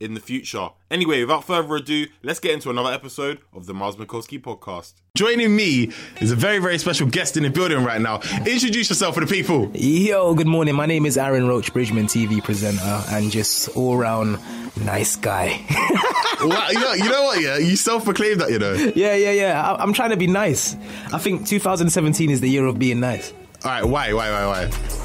in the future. Anyway, without further ado, let's get into another episode of the Miles Mikulski podcast. Joining me is a very, very special guest in the building right now. Introduce yourself for the people. Yo, good morning. My name is Aaron Roach, Bridgman TV presenter, and just all round nice guy. wow, you, know, you know what? Yeah, you self-proclaimed that. You know. yeah, yeah, yeah. I, I'm trying to be nice. I think 2017 is the year of being nice. All right, why, why, why, why?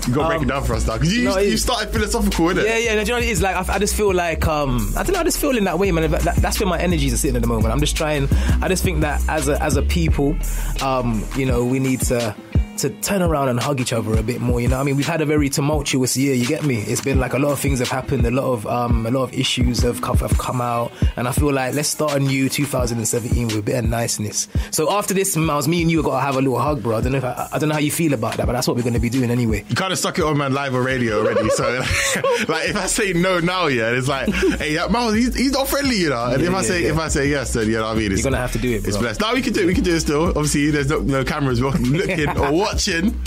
You gotta break it down for us now because you, no, you started philosophical, innit? Yeah, yeah. No, do you know what it is? Like, I, I just feel like, um, I don't know. I just feel in that way, man. That- that's where my energies are sitting at the moment. I'm just trying. I just think that as a as a people, um, you know, we need to to turn around and hug each other a bit more. You know, what I mean, we've had a very tumultuous year. You get me? It's been like a lot of things have happened. A lot of um, a lot of issues have come, have come out, and I feel like let's start a new 2017 with a bit of niceness. So after this, Miles, me and you have got to have a little hug, bro. I don't know if I, I don't know how you feel about that, but that's what we're going to be doing anyway. You kind of stuck it on man live on radio already. So, like, if I say no now, yeah, it's like, hey, Miles, he's, he's not friendly, you know. And Yeah, if I yeah, say yeah. if I say yes, then you know what I mean. It's, You're gonna have to do it, It's bro. blessed. No, we can do it. We can do it still. Obviously, there's no, no cameras looking or watching.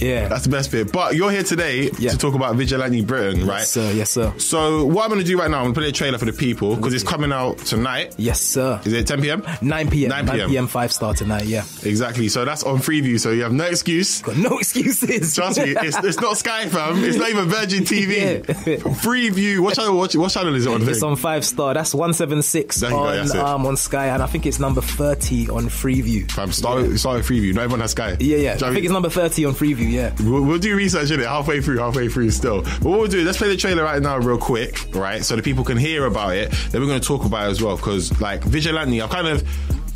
Yeah, That's the best bit. But you're here today Yeah. to talk about Vigilante Britain, right? yes, sir. Yes, sir. So what I'm going to do right now, I'm going to play a trailer for the people because it's coming out tonight. Yes, sir. Is it 10 p.m.? 9 p.m. 9 9 p.m. p.m. five star tonight. Yeah, Exactly. So that's on Freeview. So you have no excuse. got no excuses. Trust me, it's, it's not Sky, fam. It's not even Virgin TV. Yeah. Freeview. What channel? What, what channel is it on? It's thing? on five star. That's one seven six go, on that's um on Sky, and I think it's number thirty on Freeview. Fam, start, with, start with Freeview. Not everyone has Sky. Yeah, yeah. Do you know I think it's number thirty on Freeview. Yeah. We'll, we'll do research in it halfway through, halfway through still. But what we'll do, let's play the trailer right now, real quick, right? So the people can hear about it. Then we're going to talk about it as well. Because, like, Vigilante, I'm kind of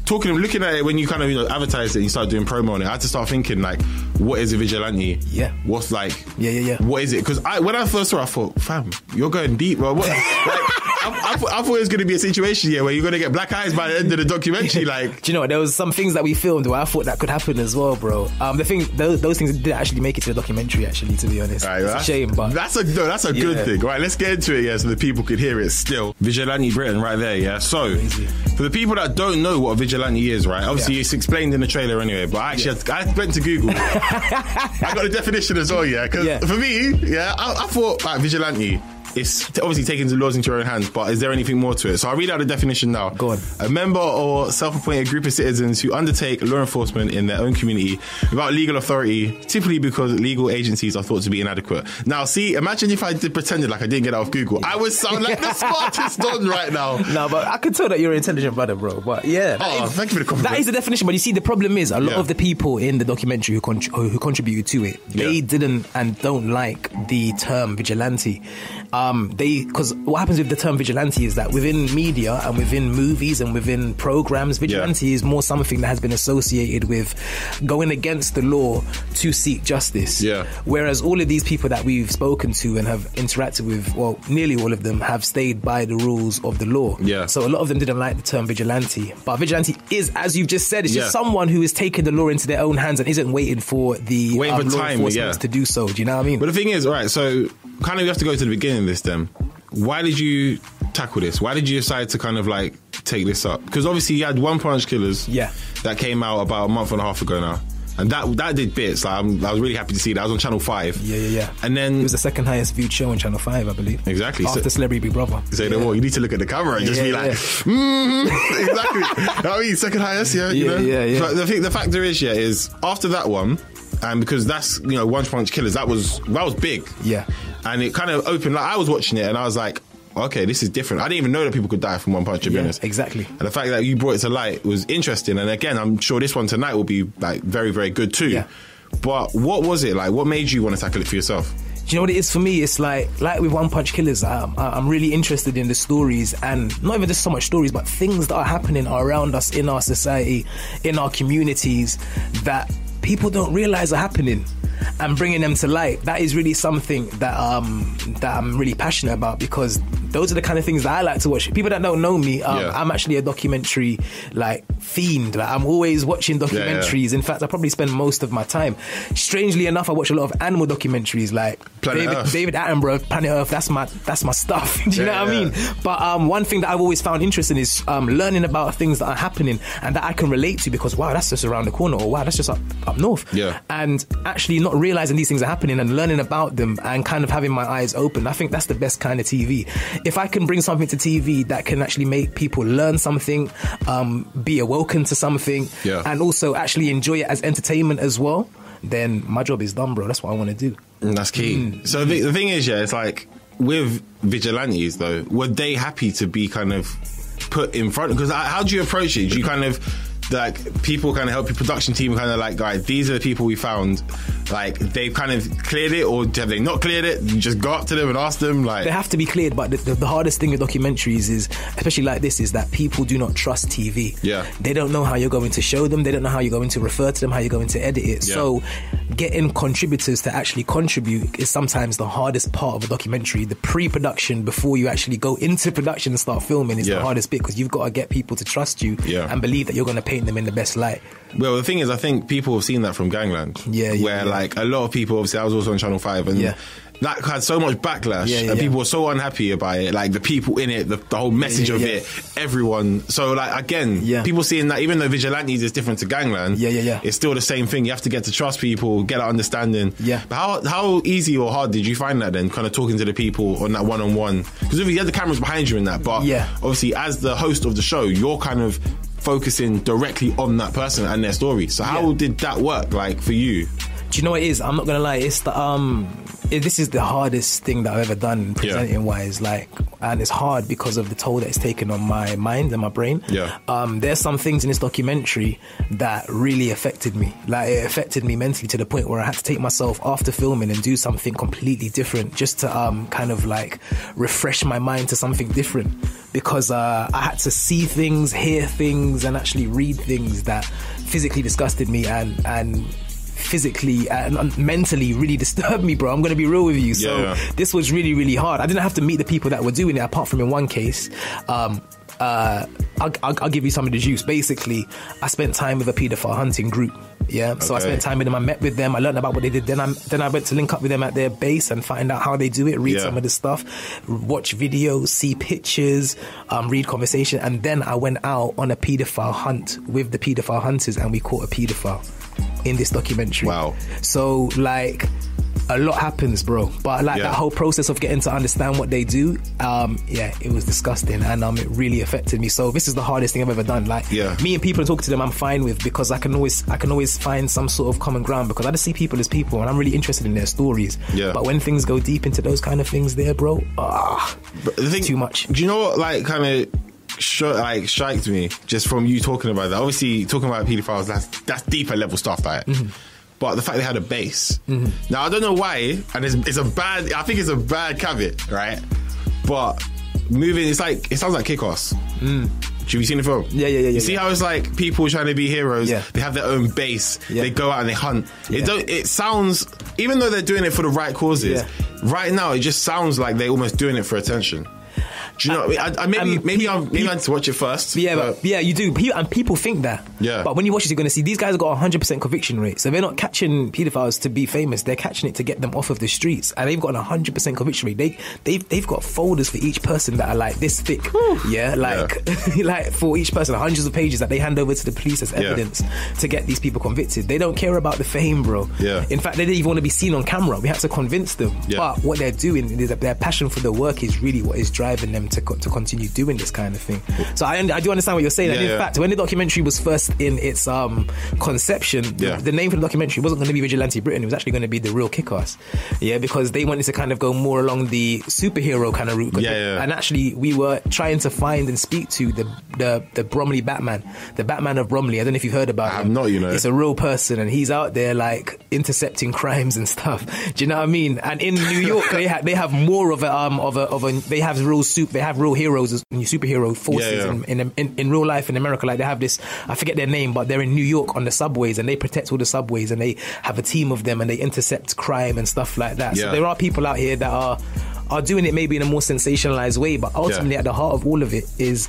talking, looking at it when you kind of, you know, advertised it and you start doing promo on it. I had to start thinking, like, what is a Vigilante? Yeah. What's like, Yeah, yeah, yeah. What is it? Because I, when I first saw it, I thought, fam, you're going deep, bro. What, like, I, I, thought- I thought it was going to be a situation here where you're going to get black eyes by the end of the documentary. Like, Do you know what? There was some things that we filmed where I thought that could happen as well, bro. Um, the thing, those, those things didn't actually make it to the documentary. Actually, to be honest, Right, it's a that's- shame, but that's a no, that's a good thing. Right, let's get into it, yeah, so the people could hear it still. Vigilante Britain, right there, yeah. So, for the people that don't know what a vigilante is, right? Obviously, Yeah. it's explained in the trailer anyway. But I actually, had- I went to Google. I got the definition as well, yeah. Because Yeah. for me, yeah, I, I thought like vigilante. It's obviously taking the laws into your own hands, but is there anything more to it? So I'll read out the definition now. Go on. A member or self-appointed group of citizens who undertake law enforcement in their own community without legal authority, typically because legal agencies are thought to be inadequate. Now, see, imagine if I did pretended like I didn't get out of Google. I would sound like the smartest done right now. no, but I can tell that you're an intelligent brother, bro. But yeah, Oh, is- thank you for the compliment. That is the definition, but you see, the problem is a lot Yeah. of the people in the documentary who, con- who contributed to it, they Yeah. didn't and don't like the term vigilante. Um, they because what happens with the term vigilante is that within media and within movies and within programs, vigilante is more something that has been associated with going against the law to seek justice. Yeah. Whereas all of these people that we've spoken to and have interacted with, well, nearly all of them have stayed by the rules of the law. Yeah. So a lot of them didn't like the term vigilante. But vigilante is, as you've just said, it's Yeah. just someone who is taking the law into their own hands and isn't waiting for the Waiting um, for law time, enforcement yeah. to do so. Do you know what I mean? But the thing is, all right, so kind of you have to go to the beginning this then. Why did you tackle this? Why did you decide to kind of like take this up because obviously you had One Punch Killers. Yeah. That came out about a month and a half ago now. And that that did bits. Like, I'm, I was really happy to see that. I was on Channel 5. Yeah, yeah, yeah. And then. It was the second highest viewed show on Channel 5, I believe. Exactly. After So- Celebrity Big Brother. Say yeah. no more. You need to look at the camera and just Yeah, be yeah, like, mm, exactly. I mean, second highest, yeah, you Yeah, know. yeah, yeah. But the the factor is, yeah, is after that one, and because that's you know One Punch Killers, that was that was big. Yeah. and it kind of opened. Like I was watching it, and I was like, okay, this is different. I didn't even know that people could die from one punch. To be Yeah, honest, exactly. And the fact that you brought it to light was interesting. And again, I'm sure this one tonight will be like very, very good too. Yeah. But what was it like? What made you want to tackle it for yourself? Do you know what it is for me? It's like like with One Punch Killers. Um, I'm, I'm really interested in the stories and not even just so much stories, but things that are happening around us in our society, in our communities that people don't realize are happening. And bringing them to light, that is really something that um that I'm really passionate about because those are the kind of things that I like to watch. People that don't know me, um, Yeah. I'm actually a documentary like fiend. Like I'm always watching yeah. documentaries. In fact, I probably spend most of my time. Strangely enough, I watch a lot of animal documentaries, like David, David Attenborough, Planet Earth. That's my that's my stuff. Do you Yeah, know what I mean? But um, one thing that I've always found interesting is um, learning about things that are happening and that I can relate to because wow, that's just around the corner, or wow, that's just up up north. Yeah. And actually not realizing these things are happening and learning about them and kind of having my eyes open. I think that's the best kind of TV. If I can bring something to TV that can actually make people learn something, um, be awoken to something, Yeah. and also actually enjoy it as entertainment as well, then my job is done, bro. That's what I want to do. And that's key. Mm. So the, the thing is, yeah, it's like with vigilantes though, were they happy to be kind of put in front? Because uh, how do you approach it? Do you kind of like people kind of help your production team kind of like, guys, these are the people we found. Like they've kind of cleared it, or have they not cleared it? You just go up to them and ask them, like, They have to be cleared, but the, the, the hardest thing with documentaries is, especially like this, is that people do not trust TV. Yeah. They don't know how you're going to show them. They don't know how you're going to refer to them, how you're going to edit it. Yeah. So, getting contributors to actually contribute is sometimes the hardest part of a documentary. The pre-production before you actually go into production and start filming is Yeah. the hardest bit because you've got to get people to trust you Yeah. and believe that you're going to paint them in the best light. Well, the thing is, I think people have seen that from Gangland. Yeah, yeah, Where yeah. like a lot of people, obviously, I was also on Channel Five, and Yeah. That had so much backlash, Yeah, yeah, and people were so unhappy about it. Like the people in it, the, the whole message of it, everyone. So like again, Yeah. people seeing that even though Vigilantes is different to Gangland, Yeah, yeah, yeah. it's still the same thing. You have to get to trust people, get an understanding. Yeah. But how how easy or hard did you find that then? Kind of talking to the people on that one on one because if you had the cameras behind you in that, but Yeah. obviously as the host of the show, you're kind of focusing directly on that person and their story. So how did that work like for you? Do you know what it is? I'm not gonna lie. It's the um, it, this is the hardest thing that I've ever done presenting wise. Like, and it's hard because of the toll that it's taken on my mind and my brain. Yeah. Um, there's some things in this documentary that really affected me. Like, it affected me mentally to the point where I had to take myself after filming and do something completely different, just to um, kind of like refresh my mind to something different. Because uh, I had to see things, hear things, and actually read things that physically disgusted me and and physically and mentally really disturbed me, bro. I'm gonna be real with you. So Yeah. this was really, really hard. I didn't have to meet the people that were doing it, apart from in one case. Um, uh, I'll, I'll, I'll give you some of the juice. Basically, I spent time with a paedophile hunting group. Yeah, so I spent time with them. I met with them. I learned about what they did. Then I then I went to link up with them at their base and find out how they do it. Read Yeah. some of the stuff, watch videos, see pictures, um, read conversation, and then I went out on a paedophile hunt with the paedophile hunters, and we caught a paedophile in this documentary. Wow. So like a lot happens, bro. But like Yeah. that whole process of getting to understand what they do, um, yeah, it was disgusting and um, it really affected me. So this is the hardest thing I've ever done. Like Yeah. me and people talking to them, I'm fine with because I can always I can always find some sort of common ground because I just see people as people and I'm really interested in their stories. Yeah. But when things go deep into those kind of things, there, bro, ah, the thing, too much. Do you know what like kind of sh- like striked me just from you talking about that? Obviously, talking about pedophiles, that's that's deeper level stuff, right? Mm-hmm. But the fact they had a base. Now I don't know why, and it's, it's a bad. I think it's a bad caveat, right? But moving, it's like it sounds like kick-ass. Have you seen the film? Mm. Yeah, yeah, yeah, You yeah, see yeah. how it's like people trying to be heroes. Yeah. They have their own base. Yeah. They go out and they hunt. It don't. It sounds, even though they're doing it for the right causes. Yeah. Right now, it just sounds like they're almost doing it for attention. Do you know? What I mean? I, I maybe and maybe pe- I'm maybe I need to watch it first. Yeah, but, yeah, you do. And people think that. Yeah. But when you watch it, you're going to see these guys have got 100% conviction rate. So they're not catching pedophiles to be famous. They're catching it to get them off of the streets. And they've got a 100% conviction rate. They, they've, they've got folders for each person that are like this thick. Yeah. Like, like for each person, hundreds of pages that they hand over to the police as Yeah. evidence to get these people convicted. They don't care about the fame, bro. Yeah. In fact, they didn't even want to be seen on camera. We had to convince them. Yeah. But what they're doing is that their passion for the work is really what is driving them to, co- to continue doing this kind of thing. So I, I do understand what you're saying. and in yeah. fact, when the documentary was first in its um, conception, the, Yeah. the name for the documentary wasn't going to be Vigilante Britain. It was actually going to be The Real Kick-Ass. Yeah, because they wanted to kind of go more along the superhero kind of route. Yeah, yeah. And actually, we were trying to find and speak to the the, the Bromley Batman, the Batman of Bromley. I don't know if you've heard about I him. not, you know. It's a real person, and he's out there like intercepting crimes and stuff. Do you know what I mean? And in New York, they have they have more of a um of a of a they have real soup they have real heroes as- superhero forces Yeah, yeah. In, in, in real life in America. Like they have this I forget their name, but they're in New York on the subways and they protect all the subways and they have a team of them and they intercept crime and stuff like that. So there are people out here that are are doing it maybe in a more sensationalized way, but ultimately Yeah. at the heart of all of it is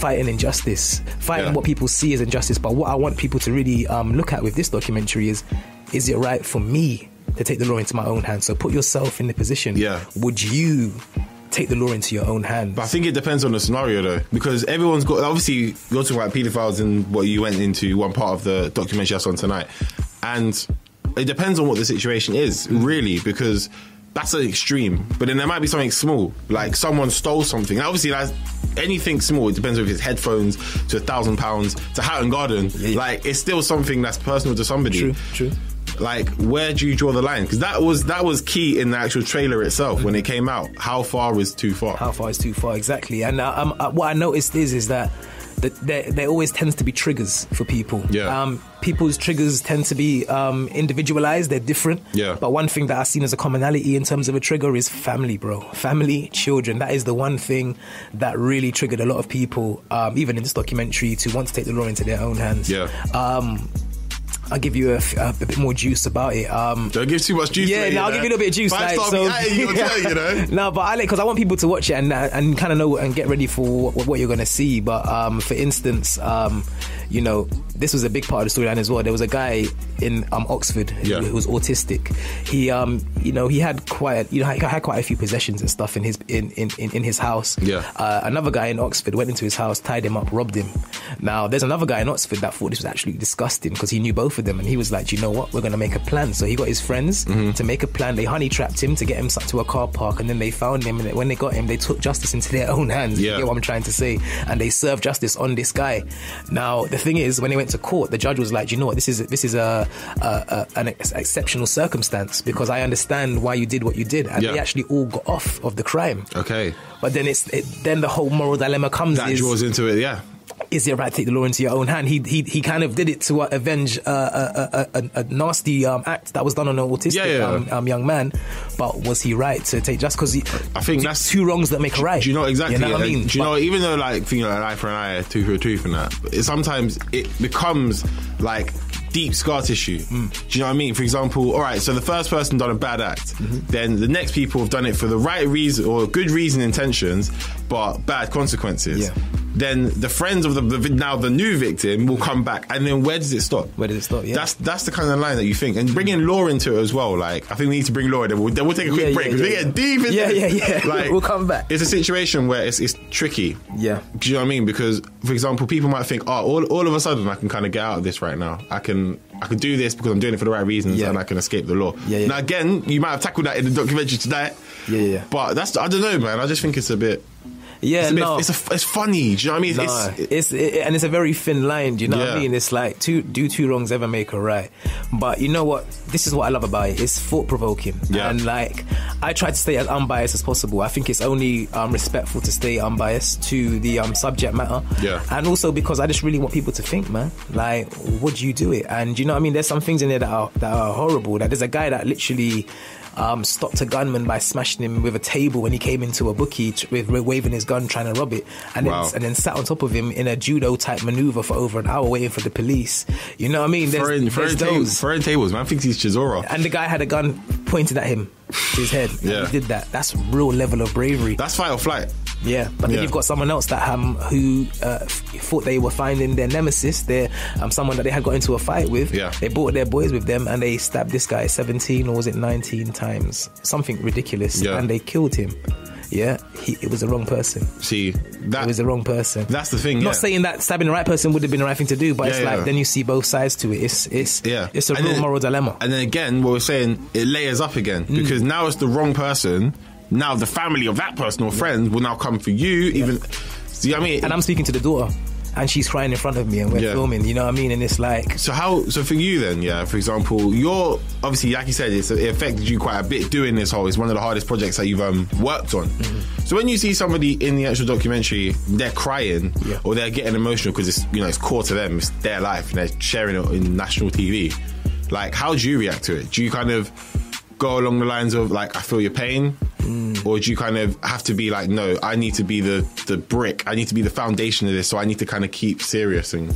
fighting injustice, fighting Yeah. what people see as injustice. But what I want people to really um, look at with this documentary is: is it right for me to take the law into my own hands? So put yourself in the position. Yeah. Would you take the law into your own hands? But I think it depends on the scenario though, because everyone's got obviously you're talking about paedophiles and what you went into one part of the documentary that's on tonight, and it depends on what the situation is really because. That's an extreme, but then there might be something small, like someone stole something. And obviously, that's anything small. It depends if it's headphones to a thousand pounds to Hatton Garden. Yeah. Like it's still something that's personal to somebody. True, true. Like, where do you draw the line? Because that was that was key in the actual trailer itself when it came out. How far is too far? How far is too far? Exactly. And uh, um, uh, what I noticed is is that that there, there always tends to be triggers for people. Yeah. Um, people's triggers tend to be um, individualized. They're different. Yeah. But one thing that I've seen as a commonality in terms of a trigger is family, bro. Family, children. That is the one thing that really triggered a lot of people, um, even in this documentary, to want to take the law into their own hands. Yeah. Um, I'll give you a bit more juice about it. Um, Don't give too much juice. yeah, no, I'll give you a little bit of juice. Five Like, star so, you you know. no, but I like because I want people to watch it and and kind of know and get ready for what, what you're going to see. But um, for instance, um, you know, this was a big part of the storyline as well. There was a guy in um, Oxford who, Yeah. who was autistic. He, um, you know, he had quite, you know, he had quite a few possessions and stuff in his in in, in, his house. Yeah. Uh, another guy in Oxford went into his house, tied him up, robbed him. Now, there's another guy in Oxford that thought this was actually disgusting because he knew both of them, and he was like, you know what? We're going to make a plan." So he got his friends Mm-hmm. to make a plan. They honey trapped him to get him to a car park, and then they found him. And when they got him, they took justice into their own hands. You Yeah. get what I'm trying to say? And they served justice on this guy. Now, the thing is, when they went to court, the judge was like, "Do you know what? This is this is a, a, a an ex- exceptional circumstance because I understand why you did what you did, and Yeah. they actually all got off of the crime." Okay, But then it's it, then the whole moral dilemma comes. that is, draws into it. Yeah, is it right to take the law into your own hand? He he, he kind of did it to uh, avenge uh, a, a, a, a nasty um, act that was done on an autistic Yeah, yeah. Um, um, young man. But was he right to take just because I think that's two wrongs that make a right? Do you know exactly? You know what I mean? Do you But- know even though like you know an eye for an eye, tooth for a tooth, and that it, sometimes it becomes like deep scar tissue. Mm. Do you know what I mean? For example, all right, so the first person done a bad act, Mm-hmm. then the next people have done it for the right reason or good reason intentions, but bad consequences. Yeah. Then the friends of the, the now the new victim will come back, and then where does it stop? Where does it stop? Yeah. That's that's the kind of line that you think, and bringing law into it as well. Like I think we need to bring law. in. Then we'll, then we'll take a quick Yeah, break yeah, because yeah, we get deep into Yeah, it. yeah, yeah. We'll come back. It's a situation where it's, it's tricky. Yeah. Do you know what I mean? Because, for example, people might think, oh, all, all of a sudden I can kind of get out of this right now. I can I can do this because I'm doing it for the right reasons Yeah. and I can escape the law. Yeah, yeah. Now, again, you might have tackled that in the documentary tonight. Yeah, yeah. But that's, I don't know, man. I just think it's a bit. Yeah, It's, a bit, no. it's, a, it's funny. Do you know what I mean? No, It's, it's, it, and it's a very thin line. Do you know what I mean? It's like two do two wrongs ever make a right. But you know what? This is what I love about it. It's thought provoking. Yeah. And like I try to stay as unbiased as possible. I think it's only um, respectful to stay unbiased to the um, subject matter. Yeah. And also because I just really want people to think, man. Like, would you do it? And you know what I mean? There's some things in there that are that are horrible. That there's a guy that literally. Um, stopped a gunman by smashing him with a table when he came into a bookie t- with waving his gun trying to rob it, and Wow. then and then sat on top of him in a judo type maneuver for over an hour waiting for the police. You know what I mean? There's, throwing, there's tables, those. throwing tables, man. thinks he's Chisora. And the guy had a gun pointed at him to his head. Yeah. He did that. That's real level of bravery. That's fight or flight. Yeah, but then Yeah. you've got someone else that um who uh, thought they were finding their nemesis, their um someone that they had got into a fight with. Yeah. They brought their boys with them and they stabbed this guy 17 or was it 19 times, something ridiculous, Yeah. and they killed him. Yeah, he, it was the wrong person. See, that It was the wrong person. That's the thing. Not yeah. saying that stabbing the right person would have been the right thing to do, but it's Yeah, like then you see both sides to it. It's it's Yeah, it's a And real then- moral dilemma. And then again, what we're saying, it layers up again Mm. because now it's the wrong person. Now the family of that person or friends will now come for you. Even see, what I mean, and I'm speaking to the daughter, and she's crying in front of me, and we're Yeah. filming. You know what I mean? And it's like So how? So for you then, yeah. For example, you're obviously, like you said, it's, it affected you quite a bit doing this whole. It's one of the hardest projects that you've um, worked on. Mm-hmm. So when you see somebody in the actual documentary, they're crying Yeah. or they're getting emotional because it's you know it's core to them, it's their life, and they're sharing it in national TV. Like, how do you react to it? Do you kind of go along the lines of like, I feel your pain? Mm. Or do you kind of have to be like, no, I need to be the, the brick, I need to be the foundation of this, so I need to kind of keep serious and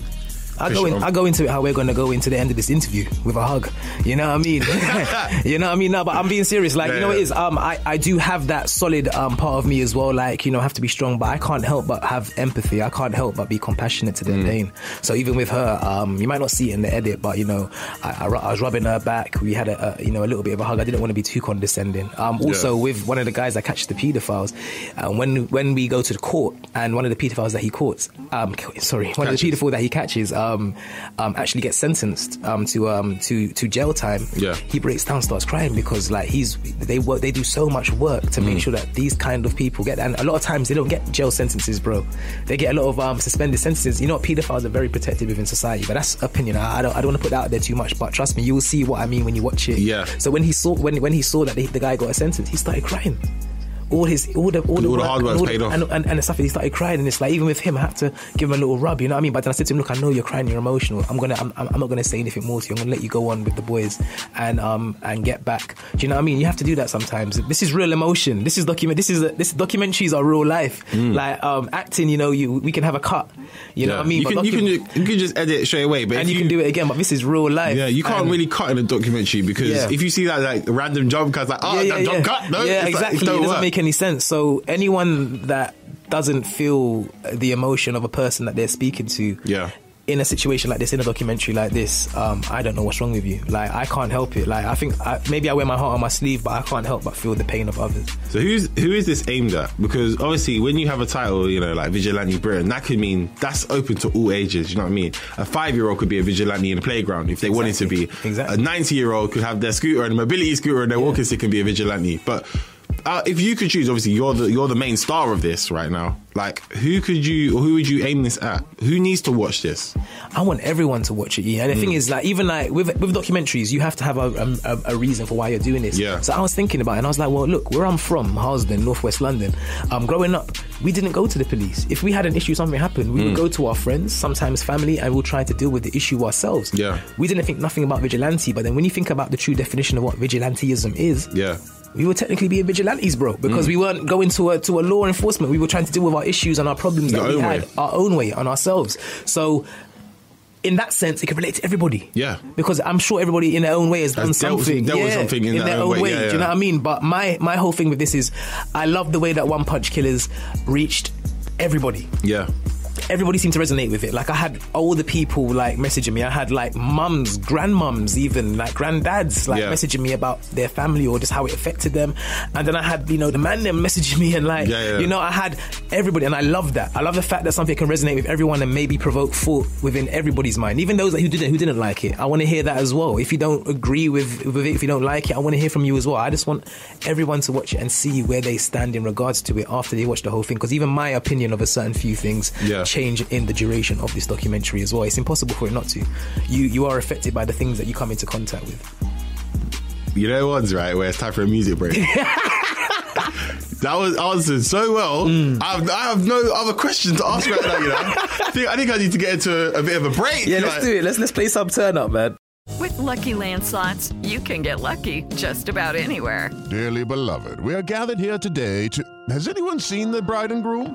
I go in. I go into it how we're going to go into the end of this interview with a hug. You know what I mean? you know what I mean? No, but I'm being serious. Like, Yeah, you know what yeah. it is? Um, I, I do have that solid um, part of me as well. Like, you know, I have to be strong, but I can't help but have empathy. I can't help but be compassionate to their Mm. pain. So even with her, um, you might not see it in the edit, but, you know, I, I, I was rubbing her back. We had a, a, you know, a little bit of a hug. I didn't want to be too condescending. Um, also Yeah. with one of the guys that catches the paedophiles, uh, when when we go to the court and one of the paedophiles that he caught, um, sorry, one of the Catches. paedophile that he catches, um, um, actually gets sentenced um, to um, to to jail time. Yeah. he breaks down, starts crying because like he's they work, they do so much work to Mm. make sure that these kind of people get, and a lot of times they don't get jail sentences, bro. They get a lot of um, suspended sentences. You know, paedophiles are very protected within society, but that's opinion. I, I don't I don't want to put that out there too much, but trust me, you will see what I mean when you watch it. Yeah. So when he saw when when he saw that the, the guy got a sentence, he started crying. All his all the all, All the work hard and work's all the- off. and, and, and the stuff he started crying and it's like even with him I have to give him a little rub you know what I mean? But then I said to him look I know you're crying you're emotional. I'm gonna I'm, I'm not gonna say anything more to you. I'm gonna let you go on with the boys and um and get back. Do you know what I mean? You have to do that sometimes. This is real emotion. This is document this is a, this documentaries are real life. Like um acting you know you we can have a cut. You know Mm. What I mean? You can, you, can, docu- you can just edit it straight away, but and if you, can do it again but this is real life. Yeah, you can't And- really cut in a documentary because Yeah. if you see that like random jump cuts, like oh, that jump cut, no, yeah, it's like, exactly. it it doesn't work. make any sense. So anyone that doesn't feel the emotion of a person that they're speaking to, Yeah. in a situation like this, in a documentary like this, um, I don't know what's wrong with you. Like I can't help it. Like I think I, maybe I wear my heart on my sleeve, but I can't help but feel the pain of others. So who's who is this aimed at? Because obviously, when you have a title, you know, like Vigilante Britain, that could mean that's open to all ages. You know what I mean? A five-year-old could be a vigilante in the playground if they wanted to be. Exactly. A ninety-year-old could have their scooter and a mobility scooter and their walking stick and be a vigilante. But uh, if you could choose, obviously, you're the you're the main star of this right now. Like, who could you or who would you aim this at? Who needs to watch this? I want everyone to watch it. Yeah, and the thing Mm. is, like, even like with with documentaries, you have to have a, a, a reason for why you're doing this. Yeah. So I was thinking about it, and I was like, well, look, where I'm from, Harlesden, Northwest London. Um, growing up, we didn't go to the police. If we had an issue, something happened, we Mm. would go to our friends, sometimes family, and we'll try to deal with the issue ourselves. Yeah. We didn't think nothing about vigilante, but then when you think about the true definition of what vigilanteism is, Yeah. We were technically being vigilantes, bro, because Mm. we weren't going to a to a law enforcement. We were trying to deal with our issues and our problems Your that we had way. our own way on ourselves. So. In that sense, it can relate to everybody. Yeah. because I'm sure everybody in their own way has done Has dealt with- something. dealt with yeah, something in their their own way. way. Yeah, Do you know what I mean? But my my whole thing with this is, I love the way that One Punch Killers reached everybody Yeah. Everybody seemed to resonate with it. Like I had older people like messaging me. I had like mums, grandmums, even like granddads like Yeah. messaging me about their family or just how it affected them. And then I had you know the man them messaging me and like Yeah, yeah. you know I had everybody, and I love that. I love the fact that something can resonate with everyone and maybe provoke thought within everybody's mind, even those that who didn't who didn't like it. I want to hear that as well. If you don't agree with with it, if you don't like it, I want to hear from you as well. I just want everyone to watch it and see where they stand in regards to it after they watch the whole thing. Because even my opinion of a certain few things Yeah. Change in the duration of this documentary as well. It's impossible for it not to. You you are affected by the things that you come into contact with. You know ones right where it's time for a music break. that was answered so well. Mm. I, have, I have no other question to ask right now. You know, I think, I think I need to get into a, a bit of a break. Yeah, like- let's do it. Let's let's play some turn up, man. With Lucky Land slots, you can get lucky just about anywhere. Dearly beloved, we are gathered here today to. Has anyone seen the bride and groom?